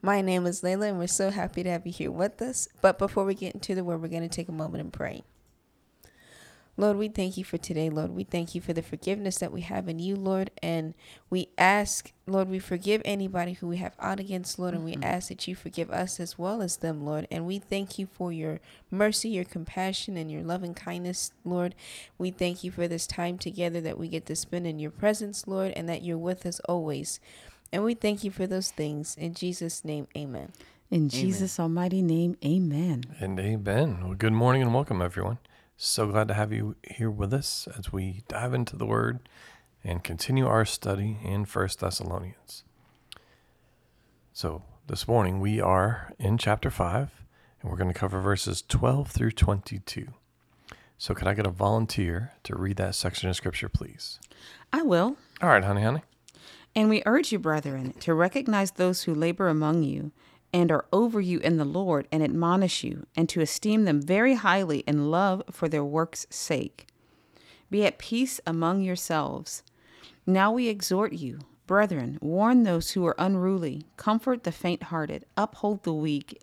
My name is Layla and we're so happy to have you here with us. But before we get into the word, we're going to take a moment and pray. Lord, we thank you for today, Lord. We thank you for the forgiveness that we have in you, Lord. And we ask, Lord, we forgive anybody who we have out against, Lord. And we mm-hmm. ask that you forgive us as well as them, Lord. And we thank you for your mercy, your compassion, and your loving kindness, Lord. We thank you for this time together that we get to spend in your presence, Lord, and that you're with us always. And we thank you for those things. In Jesus' name, amen. In Jesus' almighty name, amen. And amen. Well, good morning and welcome, everyone. So glad to have you here with us as we dive into the Word and continue our study in First Thessalonians. So, this morning we are in chapter 5, and we're going to cover verses 12 through 22. So, could I get a volunteer to read that section of Scripture, please? I will. All right, honey, honey. And we urge you, brethren, to recognize those who labor among you and are over you in the Lord and admonish you, and to esteem them very highly in love for their work's sake. Be at peace among yourselves. Now we exhort you, brethren, warn those who are unruly, comfort the faint hearted, uphold the weak,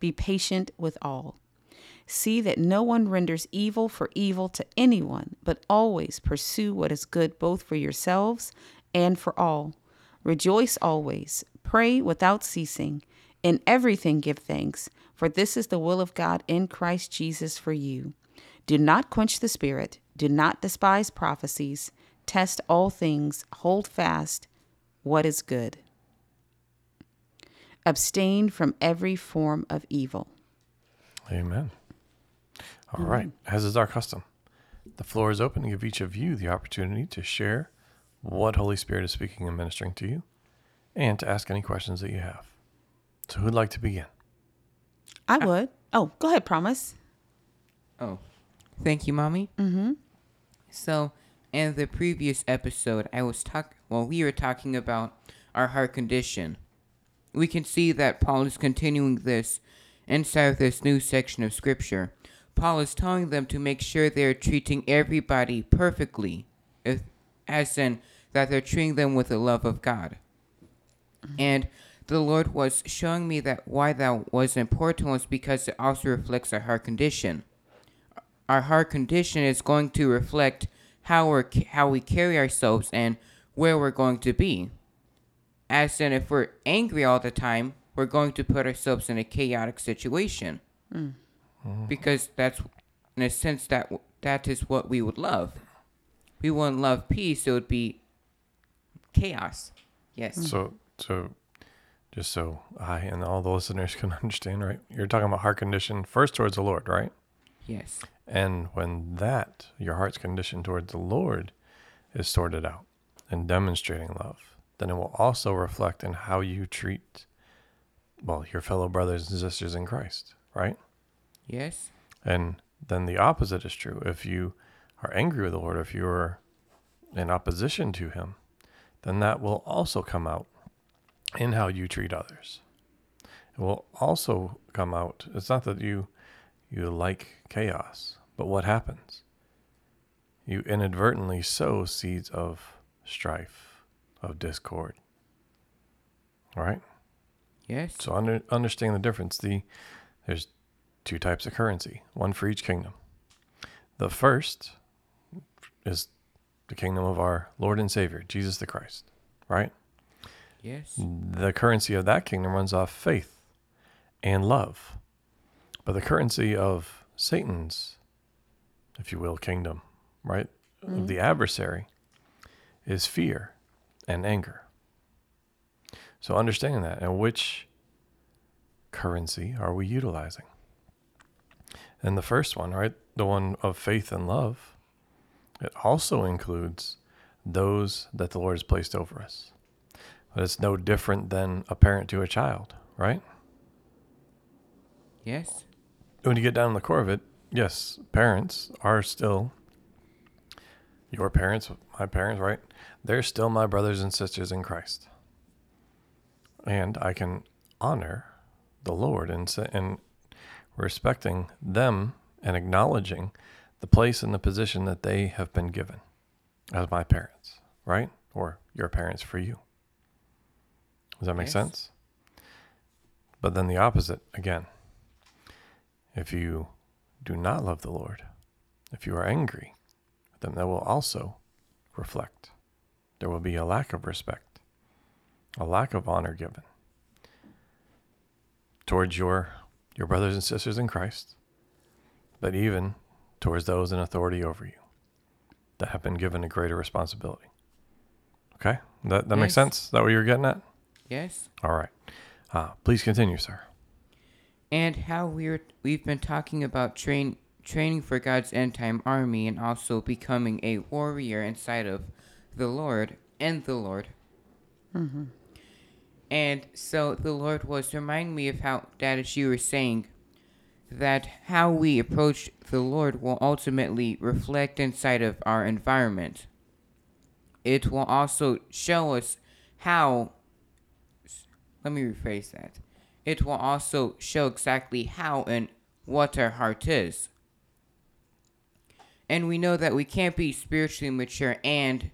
be patient with all. See that no one renders evil for evil to anyone, but always pursue what is good both for yourselves and for all. Rejoice always, pray without ceasing. In everything give thanks, for this is the will of God in Christ Jesus for you. Do not quench the spirit, do not despise prophecies, test all things, hold fast what is good. Abstain from every form of evil. Amen. All mm. right, as is our custom, the floor is open to give each of you the opportunity to share what Holy Spirit is speaking and ministering to you, and to ask any questions that you have. So, who'd like to begin? I would. Oh, go ahead, promise. Oh, thank you, mommy. Mm-hmm. So, in the previous episode, I was talk. Well, we were talking about our heart condition. We can see that Paul is continuing this inside of this new section of scripture. Paul is telling them to make sure they're treating everybody perfectly, if, as in that they're treating them with the love of God. Mm-hmm. And the Lord was showing me that why that was important was because it also reflects our heart condition. Our heart condition is going to reflect how we how we carry ourselves and where we're going to be. As in, if we're angry all the time, we're going to put ourselves in a chaotic situation. Mm. Mm-hmm. Because that's, in a sense, that that is what we would love. We wouldn't love peace; it would be chaos. Yes. So, so just so I and all the listeners can understand, right? You're talking about heart condition first towards the Lord, right? Yes. And when that, your heart's condition towards the Lord, is sorted out and demonstrating love, then it will also reflect in how you treat, well, your fellow brothers and sisters in Christ, right? Yes. And then the opposite is true. If you are angry with the Lord, if you're in opposition to Him, then that will also come out in how you treat others. It will also come out. It's not that you you like chaos, but what happens? You inadvertently sow seeds of strife, of discord. All right? Yes. So under, understand the difference. The there's two types of currency, one for each kingdom. The first is the kingdom of our Lord and Savior, Jesus the Christ, right? Yes. The currency of that kingdom runs off faith and love. But the currency of Satan's, if you will, kingdom, right? Of mm-hmm. the adversary is fear and anger. So understanding that and which currency are we utilizing? And the first one, right? The one of faith and love, it also includes those that the Lord has placed over us. But it's no different than a parent to a child, right? Yes. when you get down to the core of it, yes, parents are still your parents, my parents, right? They're still my brothers and sisters in Christ. And I can honor the Lord and, and respecting them and acknowledging the place and the position that they have been given as my parents, right? Or your parents for you. Does that make Yes. sense? But then the opposite again. If you do not love the Lord, if you are angry, then that will also reflect. There will be a lack of respect, a lack of honor given towards your your brothers and sisters in Christ, but even towards those in authority over you that have been given a greater responsibility. Okay? That that makes sense? Is that what you're getting at? Yes. All right. Uh, please continue, sir. And how we're we've been talking about train training for God's end time army and also becoming a warrior inside of the Lord and the Lord. And so the Lord was reminding me of how that as you were saying that how we approach the Lord will ultimately reflect inside of our environment. It will also show us how let me rephrase that. It will also show exactly how and what our heart is. And we know that we can't be spiritually mature and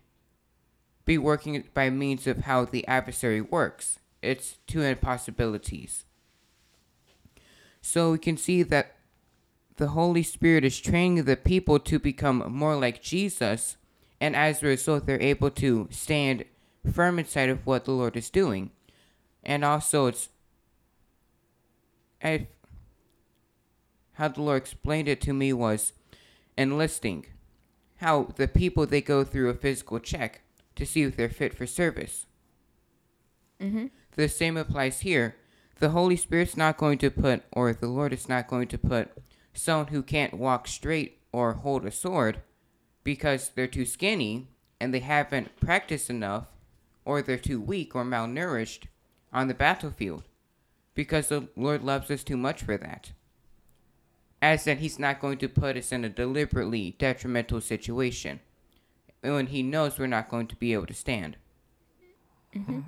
be working by means of how the adversary works. It's two impossibilities. So we can see that the Holy Spirit is training the people to become more like Jesus, and as a result, they're able to stand firm inside of what the Lord is doing. And also, it's I, how the Lord explained it to me was enlisting. How the people they go through a physical check to see if they're fit for service. Mm-hmm. The same applies here. The Holy Spirit's not going to put, or the Lord is not going to put, someone who can't walk straight or hold a sword because they're too skinny and they haven't practiced enough, or they're too weak or malnourished on the battlefield because the Lord loves us too much for that. As in, He's not going to put us in a deliberately detrimental situation when He knows we're not going to be able to stand. Mm-hmm.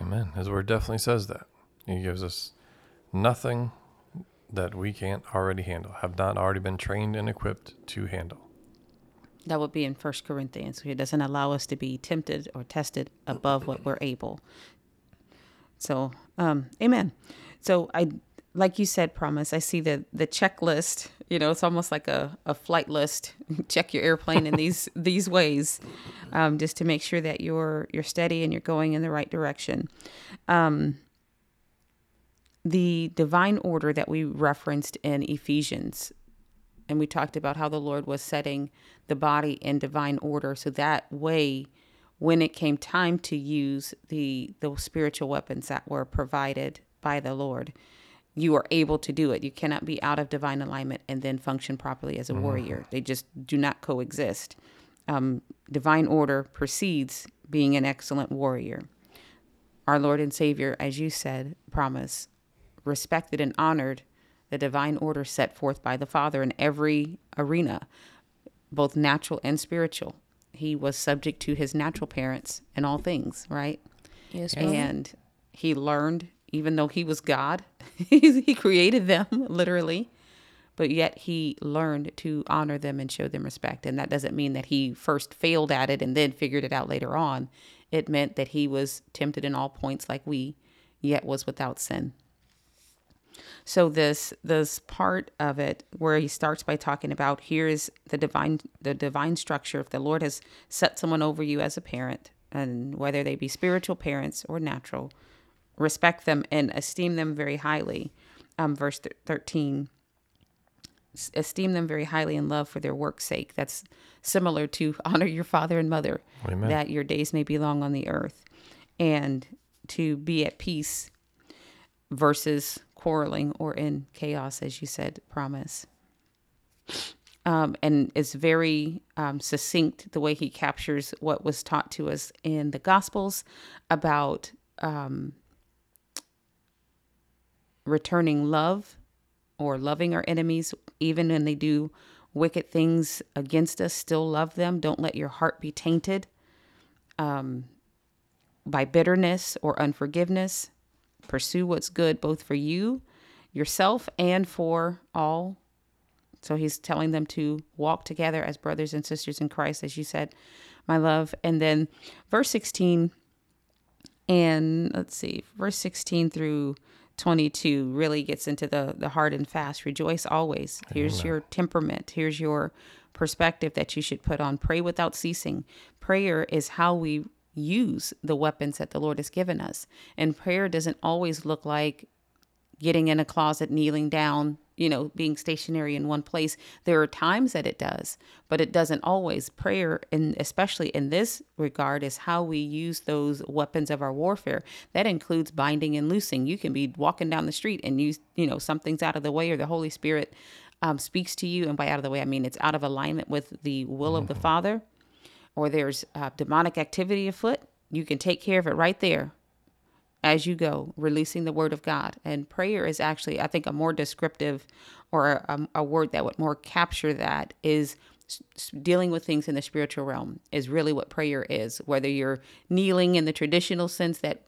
Amen. His word definitely says that. He gives us nothing that we can't already handle, have not already been trained and equipped to handle. That would be in First Corinthians. He doesn't allow us to be tempted or tested above what we're able. So, um, amen. So I, like you said, promise. I see the the checklist. You know, it's almost like a, a flight list. Check your airplane in these these ways, um, just to make sure that you're you're steady and you're going in the right direction. Um, the divine order that we referenced in Ephesians. And we talked about how the Lord was setting the body in divine order. So that way when it came time to use the the spiritual weapons that were provided by the Lord you are able to do it. You cannot be out of divine alignment and then function properly as a warrior. They just do not coexist. Um, divine order precedes being an excellent warrior. Our Lord and Savior as you said promise respected and honored the divine order set forth by the Father in every arena, both natural and spiritual. He was subject to his natural parents in all things, right? Yes, ma'am. And he learned, even though he was God, he he created them literally, but yet he learned to honor them and show them respect. And that doesn't mean that he first failed at it and then figured it out later on. It meant that he was tempted in all points like we, yet was without sin. So this this part of it where he starts by talking about here is the divine the divine structure. If the Lord has set someone over you as a parent, and whether they be spiritual parents or natural, respect them and esteem them very highly. Um, verse th- thirteen. Esteem them very highly in love for their work's sake. That's similar to honor your father and mother, Amen. that your days may be long on the earth, and to be at peace versus quarreling or in chaos, as you said, promise. Um, and it's very um, succinct the way he captures what was taught to us in the Gospels about um, returning love or loving our enemies, even when they do wicked things against us, still love them. Don't let your heart be tainted um, by bitterness or unforgiveness. Pursue what's good both for you, yourself, and for all. So he's telling them to walk together as brothers and sisters in Christ, as you said, my love. And then verse 16 and let's see, verse 16 through 22 really gets into the the hard and fast. Rejoice always. Here's your temperament. Here's your perspective that you should put on. Pray without ceasing. Prayer is how we use the weapons that the Lord has given us. And prayer doesn't always look like getting in a closet, kneeling down, you know, being stationary in one place. There are times that it does, but it doesn't always. Prayer, and especially in this regard, is how we use those weapons of our warfare. That includes binding and loosing. You can be walking down the street and you, you know, something's out of the way, or the Holy Spirit um, speaks to you, and by out of the way, I mean it's out of alignment with the will of the Father, or there's uh, demonic activity afoot. You can take care of it right there as you go, releasing the word of God. And prayer is actually, I think, a more descriptive or a, a word that would more capture that is dealing with things in the spiritual realm, is really what prayer is. Whether you're kneeling in the traditional sense that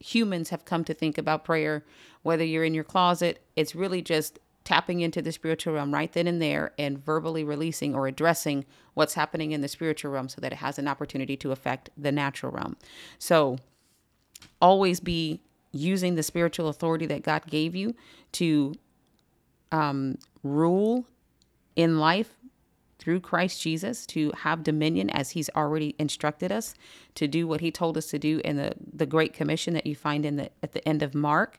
humans have come to think about prayer, whether you're in your closet, it's really just tapping into the spiritual realm right then and there and verbally releasing or addressing what's happening in the spiritual realm so that it has an opportunity to affect the natural realm. So, always be using the spiritual authority that God gave you to um, rule in life through Christ Jesus, to have dominion as He's already instructed us to do what He told us to do in the the Great Commission that you find in the at the end of Mark.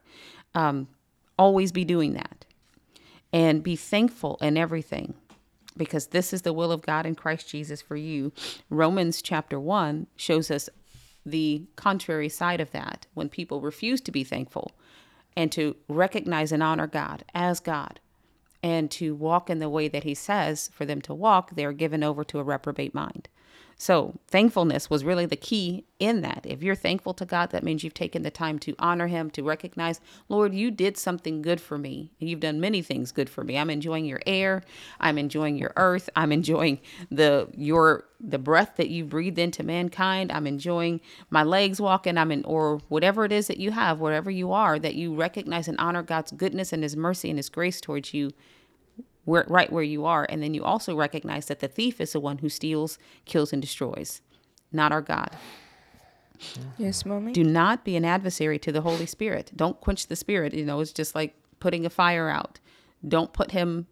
Um, always be doing that, and be thankful in everything. Because this is the will of God in Christ Jesus for you. Romans chapter 1 shows us the contrary side of that when people refuse to be thankful and to recognize and honor God as God and to walk in the way that he says for them to walk, they're given over to a reprobate mind. So, thankfulness was really the key in that. If you're thankful to God, that means you've taken the time to honor him, to recognize, Lord, you did something good for me. You've done many things good for me. I'm enjoying your air, I'm enjoying your earth, I'm enjoying the your the breath that you breathed into mankind. I'm enjoying my legs walking. I'm in or whatever it is that you have, wherever you are, that you recognize and honor God's goodness and his mercy and his grace towards you where, right where you are. And then you also recognize that the thief is the one who steals, kills, and destroys, not our God. Yes, mommy. Do not be an adversary to the Holy Spirit. Don't quench the Spirit. You know, it's just like putting a fire out. Don't put him,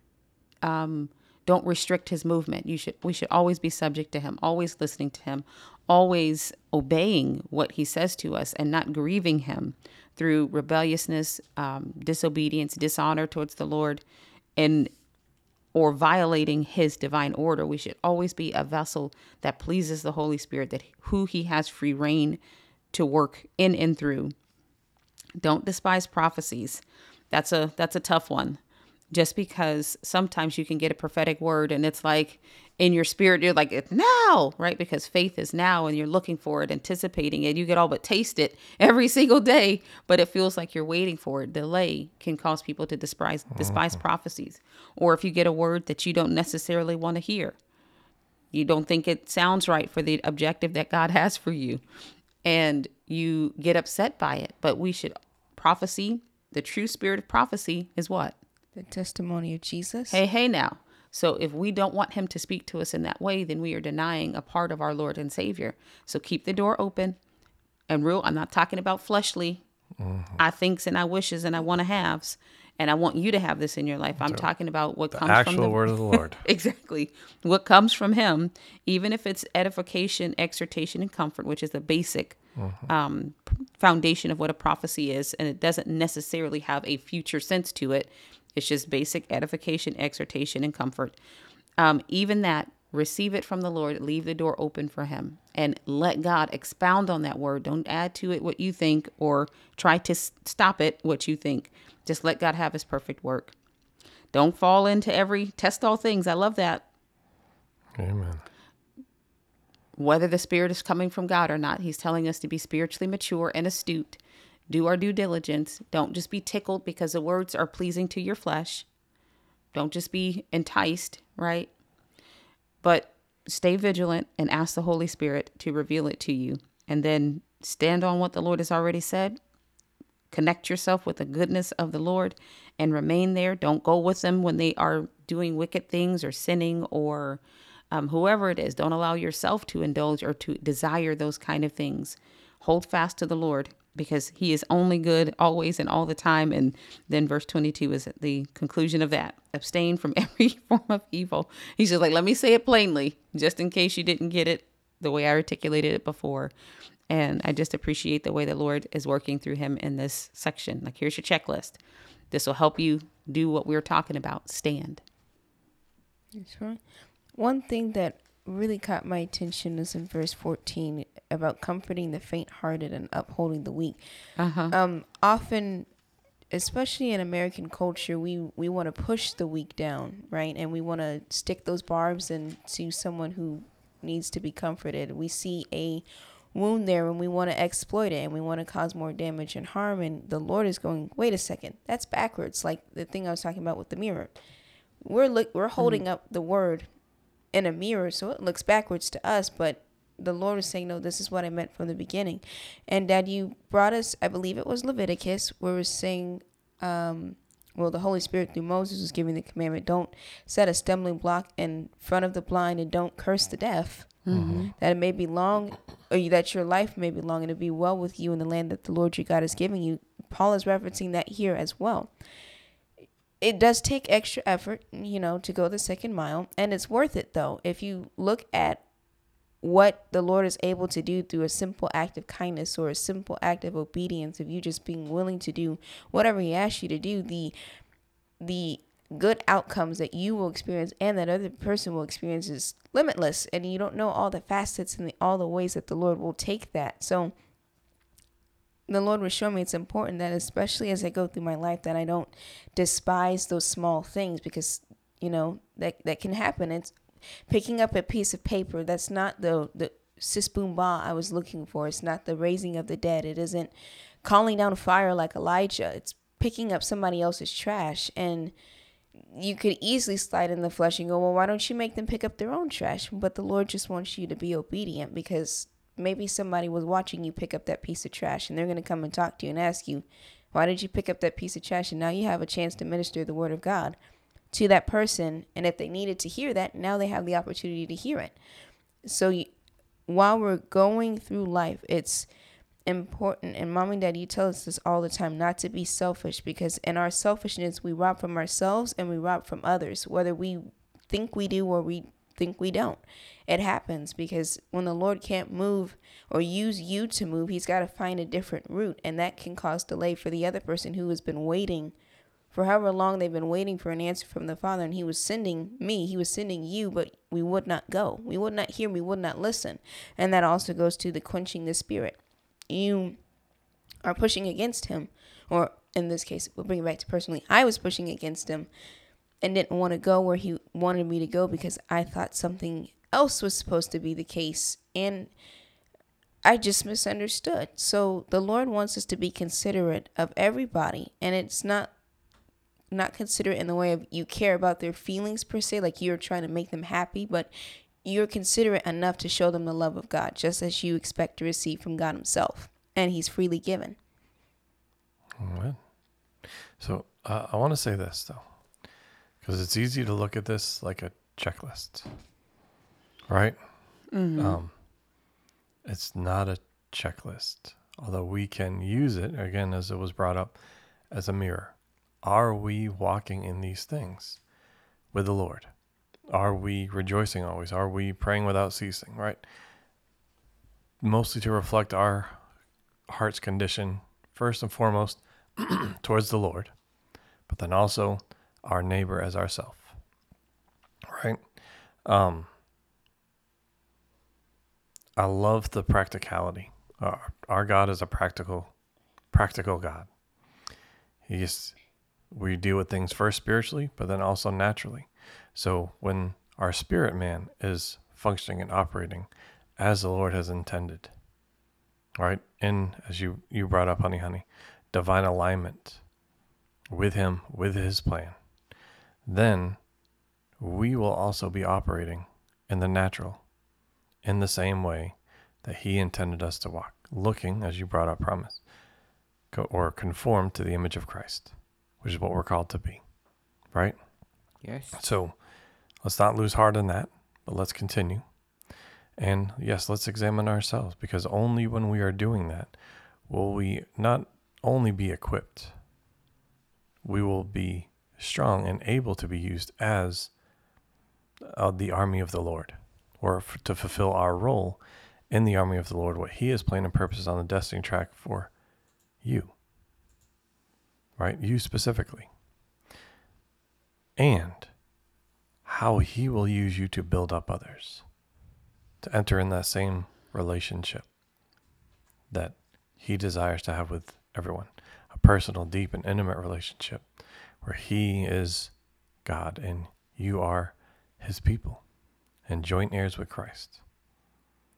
um, don't restrict his movement. You should, we should always be subject to him, always listening to him, always obeying what he says to us, and not grieving him through rebelliousness, um, disobedience, dishonor towards the Lord, and or violating his divine order. We should always be a vessel that pleases the Holy Spirit, that who he has free rein to work in and through. Don't despise prophecies. That's a that's a tough one. Just because sometimes you can get a prophetic word and it's like in your spirit you're like it's now, right? Because faith is now and you're looking for it, anticipating it. You get all but taste it every single day, but it feels like you're waiting for it. Delay can cause people to despise despise prophecies. Or if you get a word that you don't necessarily want to hear. You don't think it sounds right for the objective that God has for you. And you get upset by it. But we should prophecy, the true spirit of prophecy is what? The testimony of Jesus. Hey, hey now. So if we don't want him to speak to us in that way, then we are denying a part of our Lord and Savior. So keep the door open. And real, I'm not talking about fleshly. I thinks and I wishes and I want to haves. And I want you to have this in your life. I'm talking about what comes from the word of the Lord. exactly what comes from him even if it's edification exhortation and comfort which is the basic um, foundation of what a prophecy is and it doesn't necessarily have a future sense to it it's just basic edification exhortation and comfort um, even that receive it from the lord leave the door open for him and let god expound on that word don't add to it what you think or try to stop it what you think just let god have his perfect work don't fall into every test all things. I love that. Amen. Whether the spirit is coming from God or not, he's telling us to be spiritually mature and astute. Do our due diligence. Don't just be tickled because the words are pleasing to your flesh. Don't just be enticed, right? But stay vigilant and ask the Holy Spirit to reveal it to you. And then stand on what the Lord has already said. Connect yourself with the goodness of the Lord and remain there. Don't go with them when they are doing wicked things or sinning or um, whoever it is. Don't allow yourself to indulge or to desire those kind of things. Hold fast to the Lord because he is only good always and all the time. And then verse 22 is the conclusion of that abstain from every form of evil. He's just like, let me say it plainly, just in case you didn't get it the way I articulated it before. And I just appreciate the way the Lord is working through him in this section. Like, here's your checklist. This will help you do what we are talking about stand. That's right. One thing that really caught my attention is in verse 14 about comforting the faint-hearted and upholding the weak. Uh-huh. Um, often, especially in American culture, we we want to push the weak down, right? And we want to stick those barbs into someone who needs to be comforted. We see a wound there and we want to exploit it and we want to cause more damage and harm and the lord is going wait a second that's backwards like the thing i was talking about with the mirror we're look we're holding up the word in a mirror so it looks backwards to us but the lord was saying no this is what i meant from the beginning. And dad you brought us i believe it was leviticus where we're saying um well the holy spirit through moses was giving the commandment don't set a stumbling block in front of the blind and don't curse the deaf. That it may be long or that your life may be long and it be well with you in the land that the lord your god is giving you. Paul is referencing that here as well. It does take extra effort, you know, to go the second mile, and it's worth it though. If you look at what the Lord is able to do through a simple act of kindness or a simple act of obedience, of you just being willing to do whatever He asks you to do, the the good outcomes that you will experience and that other person will experience is limitless, and you don't know all the facets and the, all the ways that the Lord will take that. So the Lord was showing me it's important that, especially as I go through my life, that I don't despise those small things because you know that that can happen. It's picking up a piece of paper. That's not the the sis boom ba I was looking for. It's not the raising of the dead. It isn't calling down fire like Elijah. It's picking up somebody else's trash and you could easily slide in the flesh and go, well, why don't you make them pick up their own trash? But the Lord just wants you to be obedient because maybe somebody was watching you pick up that piece of trash and they're going to come and talk to you and ask you, why did you pick up that piece of trash? And now you have a chance to minister the word of God to that person. And if they needed to hear that, now they have the opportunity to hear it. So you, while we're going through life, it's important and mom and dad you tell us this all the time not to be selfish because in our selfishness we rob from ourselves and we rob from others whether we think we do or we think we don't it happens because when the lord can't move or use you to move he's got to find a different route and that can cause delay for the other person who has been waiting for however long they've been waiting for an answer from the father and he was sending me he was sending you but we would not go. We would not hear we would not listen. And that also goes to the quenching the spirit. You are pushing against him or in this case we'll bring it back to personally i was pushing against him and didn't want to go where he wanted me to go because i thought something else was supposed to be the case and i just misunderstood. So the lord wants us to be considerate of everybody and it's not not considerate in the way of you care about their feelings per se like you're trying to make them happy but you're considerate enough to show them the love of God, just as you expect to receive from God Himself, and He's freely given. All right. So uh, I want to say this though, because it's easy to look at this like a checklist, right? Um, it's not a checklist, although we can use it again, as it was brought up, as a mirror. Are we walking in these things with the Lord? Are we rejoicing always? Are we praying without ceasing? Right. Mostly to reflect our heart's condition, first and foremost, towards the Lord, but then also our neighbor as ourself. Right? Um, I love the practicality. Our, our God is a practical, practical God. He's we deal with things first spiritually, but then also naturally. So when our spirit man is functioning and operating as the Lord has intended, right? In, as you, you brought up, honey, honey, divine alignment with Him, with His plan, then we will also be operating in the natural in the same way that He intended us to walk, looking, as you brought up, promise, or conform to the image of Christ, which is what we're called to be, right? Yes. So let's not lose heart in that, but let's continue. And yes, let's examine ourselves because only when we are doing that will we not only be equipped, we will be strong and able to be used as uh, the army of the Lord or f- to fulfill our role in the army of the Lord, what He has planned and purposes on the destiny track for you, right? You specifically and how he will use you to build up others, to enter in that same relationship that he desires to have with everyone a personal, deep, and intimate relationship where he is God and you are his people and joint heirs with Christ.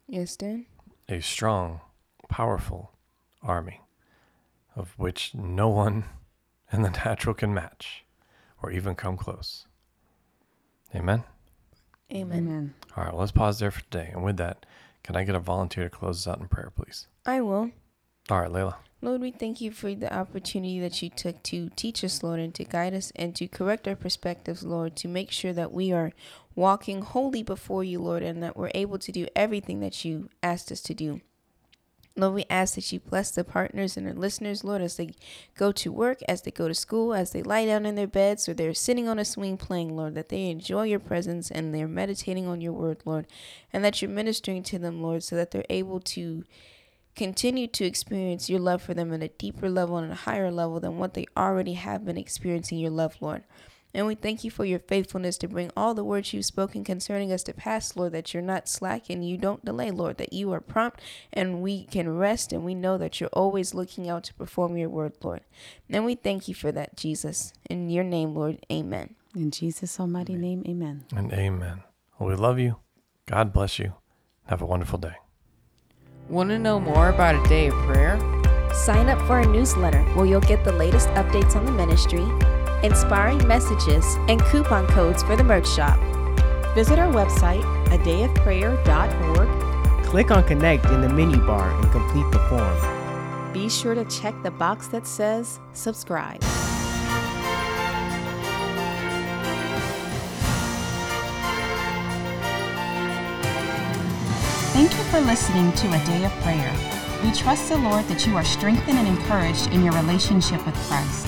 Yes, Dan. A strong, powerful army of which no one in the natural can match or even come close. Amen. Amen. Amen. All right, well, let's pause there for today. And with that, can I get a volunteer to close us out in prayer, please? I will. All right, Layla. Lord, we thank you for the opportunity that you took to teach us, Lord, and to guide us and to correct our perspectives, Lord, to make sure that we are walking wholly before you, Lord, and that we're able to do everything that you asked us to do. Lord, we ask that you bless the partners and our listeners, Lord, as they go to work, as they go to school, as they lie down in their beds, or they're sitting on a swing playing, Lord, that they enjoy your presence and they're meditating on your word, Lord, and that you're ministering to them, Lord, so that they're able to continue to experience your love for them at a deeper level and a higher level than what they already have been experiencing your love, Lord. And we thank you for your faithfulness to bring all the words you've spoken concerning us to pass, Lord, that you're not slack and you don't delay, Lord, that you are prompt and we can rest and we know that you're always looking out to perform your word, Lord. And we thank you for that, Jesus. In your name, Lord, amen. In Jesus' almighty name, amen. And amen. Well, we love you. God bless you. Have a wonderful day. Want to know more about a day of prayer? Sign up for our newsletter where you'll get the latest updates on the ministry, inspiring messages, and coupon codes for the merch shop. Visit our website, adayofprayer.org. Click on Connect in the menu bar and complete the form. Be sure to check the box that says subscribe. Thank you for listening to A Day of Prayer. We trust the Lord that you are strengthened and encouraged in your relationship with Christ.